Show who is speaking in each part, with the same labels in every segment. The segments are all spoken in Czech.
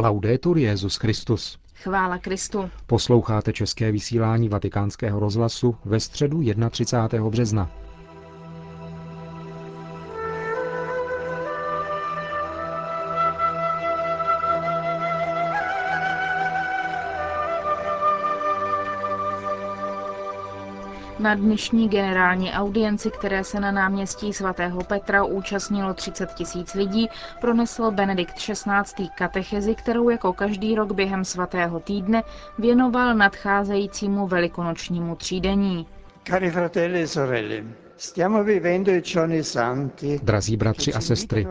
Speaker 1: Laudetur Jezus Christus.
Speaker 2: Chvála Kristu.
Speaker 1: Posloucháte české vysílání Vatikánského rozhlasu ve středu 31. března.
Speaker 2: Na dnešní generální audienci, které se na náměstí svatého Petra účastnilo 30 tisíc lidí, pronesl Benedikt XVI. katechezi, kterou jako každý rok během svatého týdne věnoval nadcházejícímu velikonočnímu třídení.
Speaker 3: Cari fratelli e sorelle, Stiamo vivendo i giorni santi.
Speaker 1: Drazí bratři a sestry,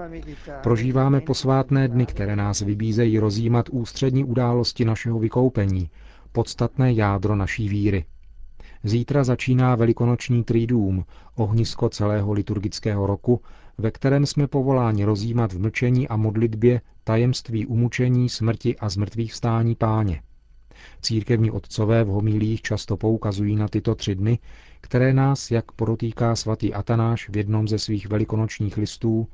Speaker 1: prožíváme posvátné dny, které nás vybízejí rozjímat ústřední události našeho vykoupení, podstatné jádro naší víry – Zítra začíná velikonoční trídům, ohnisko celého liturgického roku, ve kterém jsme povoláni rozjímat v mlčení a modlitbě tajemství umučení, smrti a zmrtvých vstání páně. Církevní otcové v homilích často poukazují na tyto tři dny, které nás, jak porotýká svatý Atanáš v jednom ze svých velikonočních listů,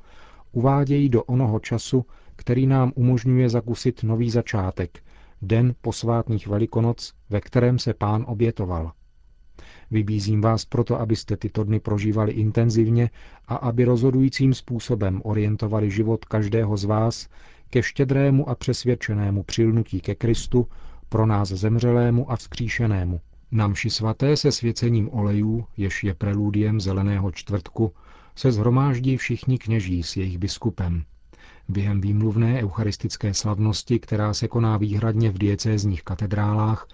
Speaker 1: uvádějí do onoho času, který nám umožňuje zakusit nový začátek, den posvátných velikonoc, ve kterém se pán obětoval – Vybízím vás proto, abyste tyto dny prožívali intenzivně a aby rozhodujícím způsobem orientovali život každého z vás ke štědrému a přesvědčenému přilnutí ke Kristu, pro nás zemřelému a vzkříšenému. Na mši svaté se svěcením olejů, jež je preludiem zeleného čtvrtku, se zhromáždí všichni kněží s jejich biskupem. Během výmluvné eucharistické slavnosti, která se koná výhradně v diecézních katedrálách,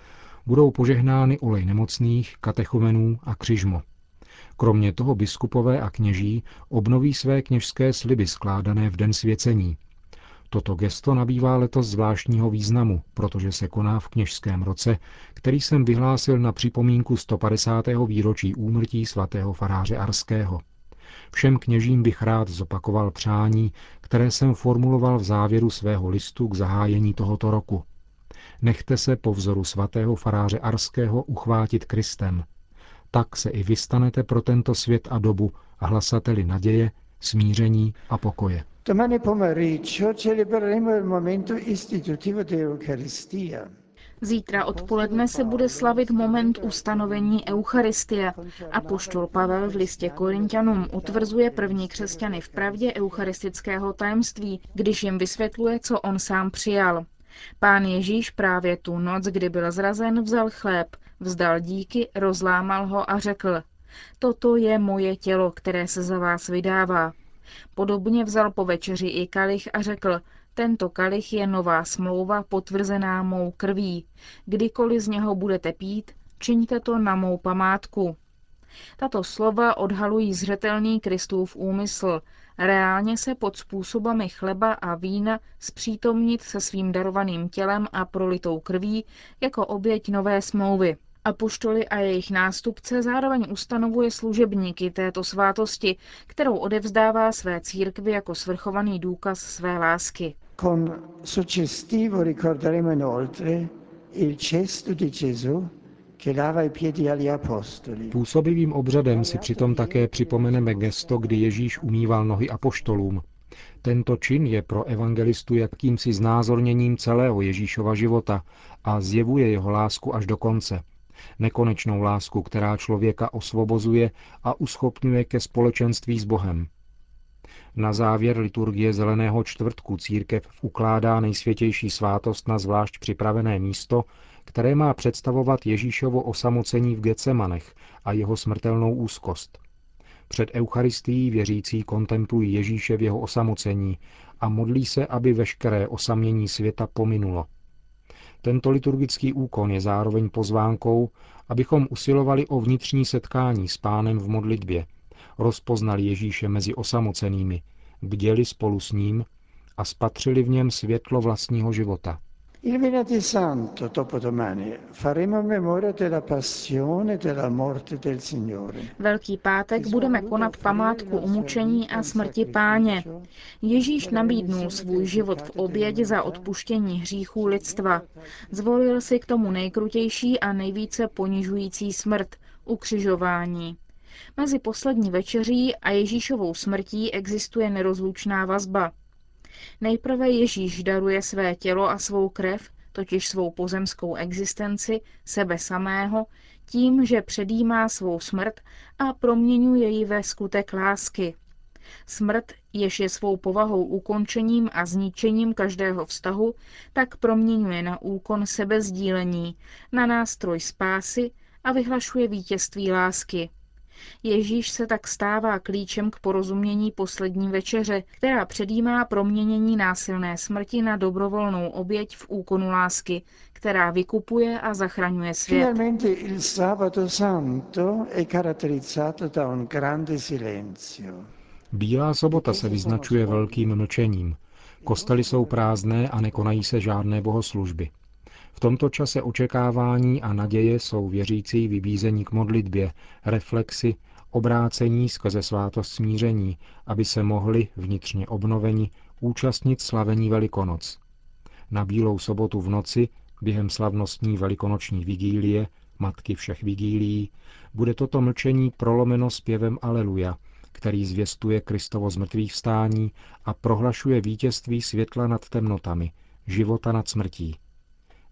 Speaker 1: budou požehnány olej nemocných, katechumenů a křižmo. Kromě toho biskupové a kněží obnoví své kněžské sliby skládané v den svěcení. Toto gesto nabývá letos zvláštního významu, protože se koná v kněžském roce, který jsem vyhlásil na připomínku 150. výročí úmrtí svatého faráře Arského. Všem kněžím bych rád zopakoval přání, které jsem formuloval v závěru svého listu k zahájení tohoto roku. Nechte se po vzoru svatého faráře Arského uchvátit Kristem. Tak se i vystanete pro tento svět a dobu, hlasateli naděje, smíření a pokoje.
Speaker 3: Domani pomeriggio celebreremo il momento istitutivo dell'Eucaristia.
Speaker 2: Zítra odpoledne se bude slavit moment ustanovení Eucharistie. A poštol Pavel v listě Korintianům utvrzuje první křesťany v pravdě eucharistického tajemství, když jim vysvětluje, co on sám přijal. Pán Ježíš právě tu noc, kdy byl zrazen, vzal chléb, vzdal díky, rozlámal ho a řekl, toto je moje tělo, které se za vás vydává. Podobně vzal po večeři i kalich a řekl, tento kalich je nová smlouva potvrzená mou krví. Kdykoliv z něho budete pít, čiňte to na mou památku. Tato slova odhalují zřetelný Kristův úmysl, reálně se pod způsobami chleba a vína zpřítomnit se svým darovaným tělem a prolitou krví jako oběť nové smlouvy. Apoštoly a jejich nástupce zároveň ustanovuje služebníky této svátosti, kterou odevzdává své církvi jako svrchovaný důkaz své lásky.
Speaker 3: Con successivo ricorderemo inoltre il cesto di Gesù
Speaker 1: Působivým obřadem si přitom také připomeneme gesto, kdy Ježíš umýval nohy apoštolům. Tento čin je pro evangelistu jakýmsi znázorněním celého Ježíšova života a zjevuje jeho lásku až do konce. Nekonečnou lásku, která člověka osvobozuje a uschopňuje ke společenství s Bohem. Na závěr liturgie Zeleného čtvrtku církev ukládá nejsvětější svátost na zvlášť připravené místo, které má představovat Ježíšovo osamocení v Getsemanech a jeho smrtelnou úzkost. Před Eucharistií věřící kontemplují Ježíše v jeho osamocení a modlí se, aby veškeré osamění světa pominulo. Tento liturgický úkon je zároveň pozvánkou, abychom usilovali o vnitřní setkání s pánem v modlitbě, rozpoznali Ježíše mezi osamocenými, bděli spolu s ním a spatřili v něm světlo vlastního života.
Speaker 3: Il venerdì santo, dopodomani, faremo memoria della passione e della morte del Signore.
Speaker 2: Velký pátek budeme konat památku umučení a smrti páně. Ježíš nabídnul svůj život v obědě za odpuštění hříchů lidstva. Zvolil si k tomu nejkrutější a nejvíce ponižující smrt, ukřižování. Mezi poslední večeří a Ježíšovou smrtí existuje nerozlučná vazba. Nejprve Ježíš daruje své tělo a svou krev, totiž svou pozemskou existenci, sebe samého, tím, že předjímá svou smrt a proměňuje ji ve skutek lásky. Smrt, jež je svou povahou ukončením a zničením každého vztahu, tak proměňuje na úkon sebezdílení, na nástroj spásy a vyhlašuje vítězství lásky. Ježíš se tak stává klíčem k porozumění poslední večeře, která předjímá proměnění násilné smrti na dobrovolnou oběť v úkonu lásky, která vykupuje a zachraňuje svět.
Speaker 1: Bílá sobota se vyznačuje velkým mlčením. Kostely jsou prázdné a nekonají se žádné bohoslužby. V tomto čase očekávání a naděje jsou věřící vybízení k modlitbě, reflexi, obrácení skrze svátost smíření, aby se mohli, vnitřně obnoveni, účastnit slavení Velikonoc. Na Bílou sobotu v noci, během slavnostní velikonoční vigílie, matky všech vigílií, bude toto mlčení prolomeno zpěvem Aleluja, který zvěstuje Kristovo zmrtvých vstání a prohlašuje vítězství světla nad temnotami, života nad smrtí.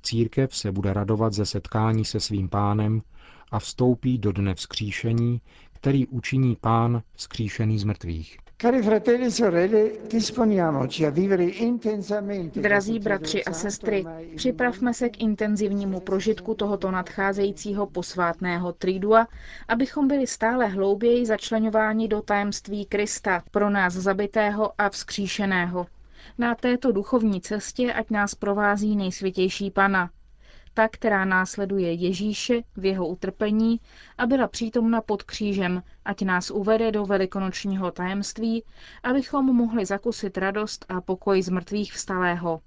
Speaker 1: Církev se bude radovat ze setkání se svým pánem a vstoupí do dne vzkříšení, který učiní pán vzkříšený z mrtvých.
Speaker 2: Drazí bratři a sestry, připravme se k intenzivnímu prožitku tohoto nadcházejícího posvátného tridua, abychom byli stále hlouběji začlenováni do tajemství Krista, pro nás zabitého a vzkříšeného. Na této duchovní cestě ať nás provází nejsvětější Pana, ta, která následuje Ježíše v jeho utrpení a byla přítomna pod křížem, ať nás uvede do velikonočního tajemství, abychom mohli zakusit radost a pokoj z mrtvých vstalého.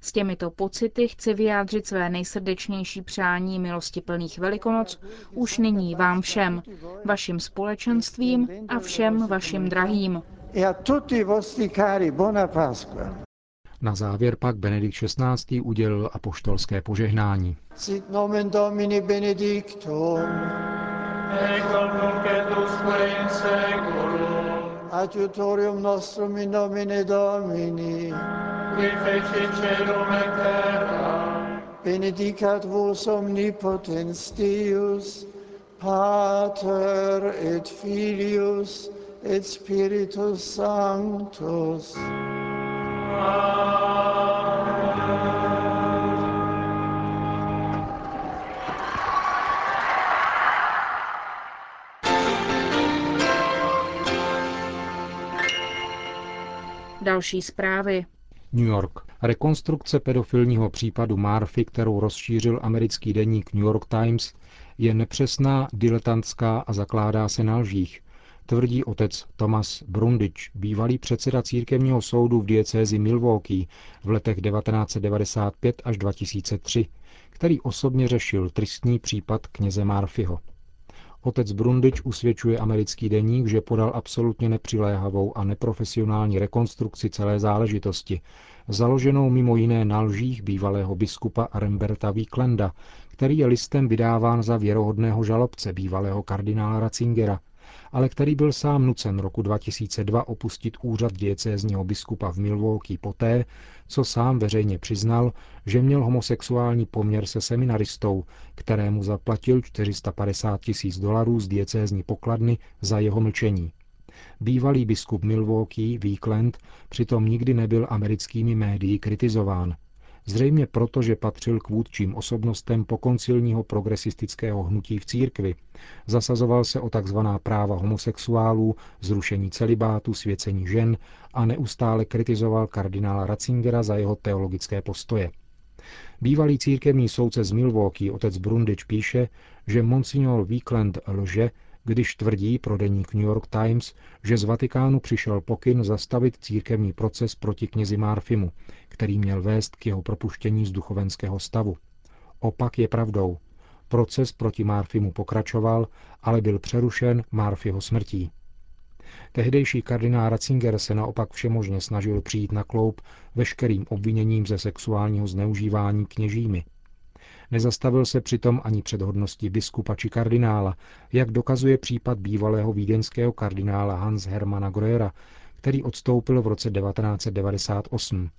Speaker 2: S těmito pocity chci vyjádřit své nejsrdečnější přání milosti plných Velikonoc už nyní vám všem, vašim společenstvím a všem vašim drahým. E a tutti vostri cari buona
Speaker 1: Pasqua. Na závěr pak Benedikt XVI. udělil apoštolské požehnání. Sit nomen Domini benedictum. Adiutorium nostrum in nomine Domini. Qui feci celum et terra. Benedicat vos omnipotens Deus, Pater et Filius et Spiritus Sanctus.
Speaker 2: Další zprávy.
Speaker 1: New York. Rekonstrukce pedofilního případu Marfy, kterou rozšířil americký deník New York Times, je nepřesná, diletantská a zakládá se na lžích, tvrdí otec Thomas Brundič, bývalý předseda církevního soudu v diecézi Milwaukee v letech 1995 až 2003, který osobně řešil tristní případ kněze Marfiho. Otec Brundič usvědčuje americký deník, že podal absolutně nepřiléhavou a neprofesionální rekonstrukci celé záležitosti, založenou mimo jiné na lžích bývalého biskupa Remberta Víklenda, který je listem vydáván za věrohodného žalobce bývalého kardinála Ratzingera, ale který byl sám nucen roku 2002 opustit úřad diecézního biskupa v Milwaukee poté, co sám veřejně přiznal, že měl homosexuální poměr se seminaristou, kterému zaplatil 450 tisíc dolarů z diecézní pokladny za jeho mlčení. Bývalý biskup Milwaukee, Weekland, přitom nikdy nebyl americkými médií kritizován, Zřejmě proto, že patřil k vůdčím osobnostem pokoncilního progresistického hnutí v církvi. Zasazoval se o takzvaná práva homosexuálů, zrušení celibátu, svěcení žen a neustále kritizoval kardinála Ratzingera za jeho teologické postoje. Bývalý církevní soudce z Milwaukee, otec Brundič, píše, že monsignor Weekland lže, když tvrdí pro deník New York Times, že z Vatikánu přišel pokyn zastavit církevní proces proti knězi Marfimu, který měl vést k jeho propuštění z duchovenského stavu. Opak je pravdou. Proces proti Marfimu pokračoval, ale byl přerušen Marfiho smrtí. Tehdejší kardinál Ratzinger se naopak všemožně snažil přijít na kloup veškerým obviněním ze sexuálního zneužívání kněžími – Nezastavil se přitom ani před hodností biskupa či kardinála, jak dokazuje případ bývalého vídeňského kardinála Hans Hermana Gröera, který odstoupil v roce 1998.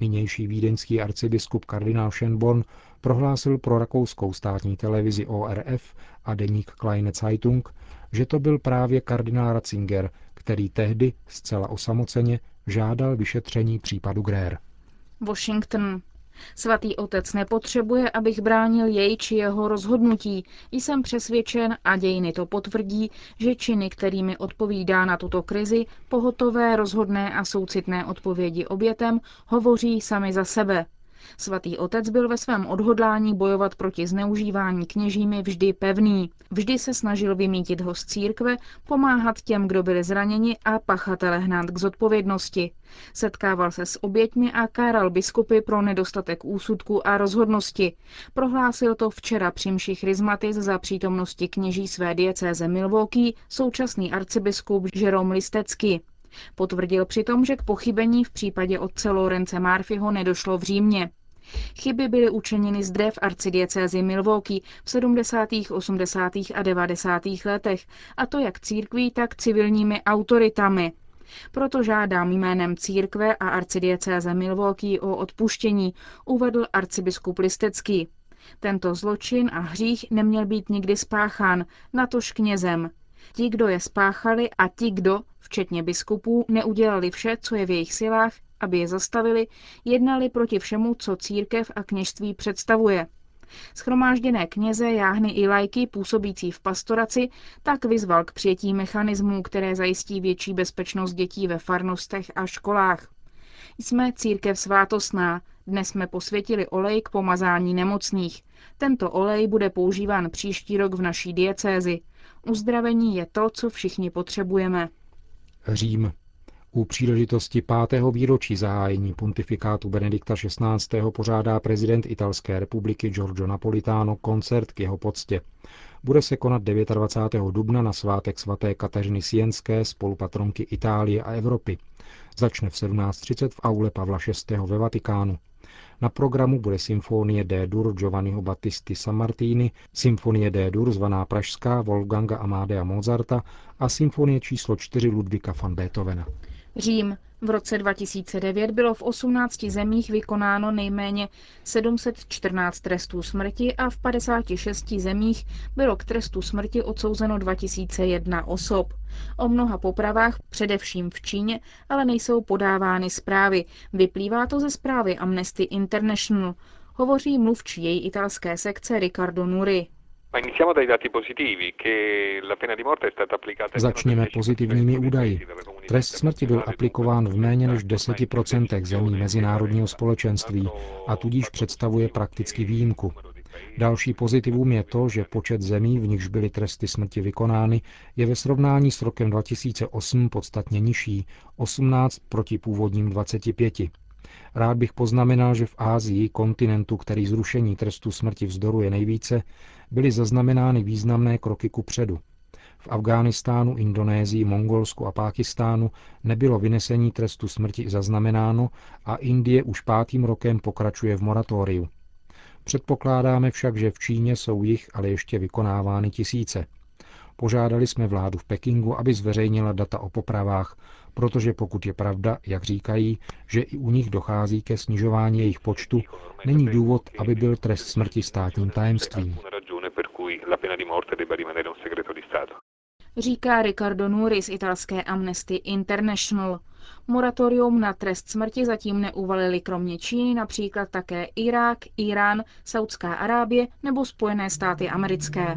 Speaker 1: Nynější vídeňský arcibiskup kardinál Schönborn prohlásil pro rakouskou státní televizi ORF a deník Kleine Zeitung, že to byl právě kardinál Ratzinger, který tehdy zcela osamoceně žádal vyšetření případu Grér.
Speaker 2: Washington. Svatý otec nepotřebuje, abych bránil jej či jeho rozhodnutí. Jsem přesvědčen, a dějiny to potvrdí, že činy, kterými odpovídá na tuto krizi, pohotové, rozhodné a soucitné odpovědi obětem, hovoří sami za sebe. Svatý otec byl ve svém odhodlání bojovat proti zneužívání kněžími vždy pevný. Vždy se snažil vymítit ho z církve, pomáhat těm, kdo byli zraněni a pachatele hnát k zodpovědnosti. Setkával se s oběťmi a káral biskupy pro nedostatek úsudku a rozhodnosti. Prohlásil to včera při mši Chrismatis za přítomnosti kněží své diecéze Milwaukee současný arcibiskup Jerome Listecky. Potvrdil přitom, že k pochybení v případě otce Lorence Marfiho nedošlo v Římě. Chyby byly učiněny zde v arcidiecézi Milwaukee v 70., 80. a 90. letech, a to jak církví, tak civilními autoritami. Proto žádám jménem církve a arcidiecéze Milwaukee o odpuštění, uvedl arcibiskup Listecký. Tento zločin a hřích neměl být nikdy spáchán, natož knězem. Ti, kdo je spáchali a ti, kdo, včetně biskupů, neudělali vše, co je v jejich silách, aby je zastavili, jednali proti všemu, co církev a kněžství představuje. Schromážděné kněze, jáhny i lajky působící v pastoraci tak vyzval k přijetí mechanismů, které zajistí větší bezpečnost dětí ve farnostech a školách. Jsme církev svátostná, dnes jsme posvětili olej k pomazání nemocných. Tento olej bude používán příští rok v naší diecézi. Uzdravení je to, co všichni potřebujeme.
Speaker 1: Řím. U příležitosti pátého výročí zahájení pontifikátu Benedikta XVI. pořádá prezident Italské republiky Giorgio Napolitano koncert k jeho poctě. Bude se konat 29. dubna na svátek svaté Kateřiny Sienské, spolupatronky Itálie a Evropy. Začne v 17.30 v aule Pavla VI. ve Vatikánu. Na programu bude symfonie D-dur Giovanniho Battisti Sammartini, symfonie D-dur zvaná Pražská Wolfganga Amadea Mozarta a symfonie číslo 4 Ludvíka van Beethovena.
Speaker 2: Řím. V roce 2009 bylo v 18 zemích vykonáno nejméně 714 trestů smrti a v 56 zemích bylo k trestu smrti odsouzeno 2001 osob. O mnoha popravách, především v Číně, ale nejsou podávány zprávy. Vyplývá to ze zprávy Amnesty International. Hovoří mluvčí její italské sekce Riccardo Nuri.
Speaker 1: Začněme pozitivními údaji. Trest smrti byl aplikován v méně než 10% zemí mezinárodního společenství a tudíž představuje prakticky výjimku. Další pozitivum je to, že počet zemí, v nichž byly tresty smrti vykonány, je ve srovnání s rokem 2008 podstatně nižší, 18 proti původním 25. Rád bych poznamenal, že v Ázii, kontinentu, který zrušení trestu smrti vzdoruje nejvíce, byly zaznamenány významné kroky ku předu. V Afghánistánu, Indonésii, Mongolsku a Pákistánu nebylo vynesení trestu smrti zaznamenáno a Indie už pátým rokem pokračuje v moratoriu. Předpokládáme však, že v Číně jsou jich ale ještě vykonávány tisíce. Požádali jsme vládu v Pekingu, aby zveřejnila data o popravách, protože pokud je pravda, jak říkají, že i u nich dochází ke snižování jejich počtu, není důvod, aby byl trest smrti státním tajemstvím.
Speaker 2: Říká Riccardo Nuri z italské Amnesty International. Moratorium na trest smrti zatím neuvalili kromě Číny například také Irák, Irán, Saudská Arábie nebo Spojené státy americké.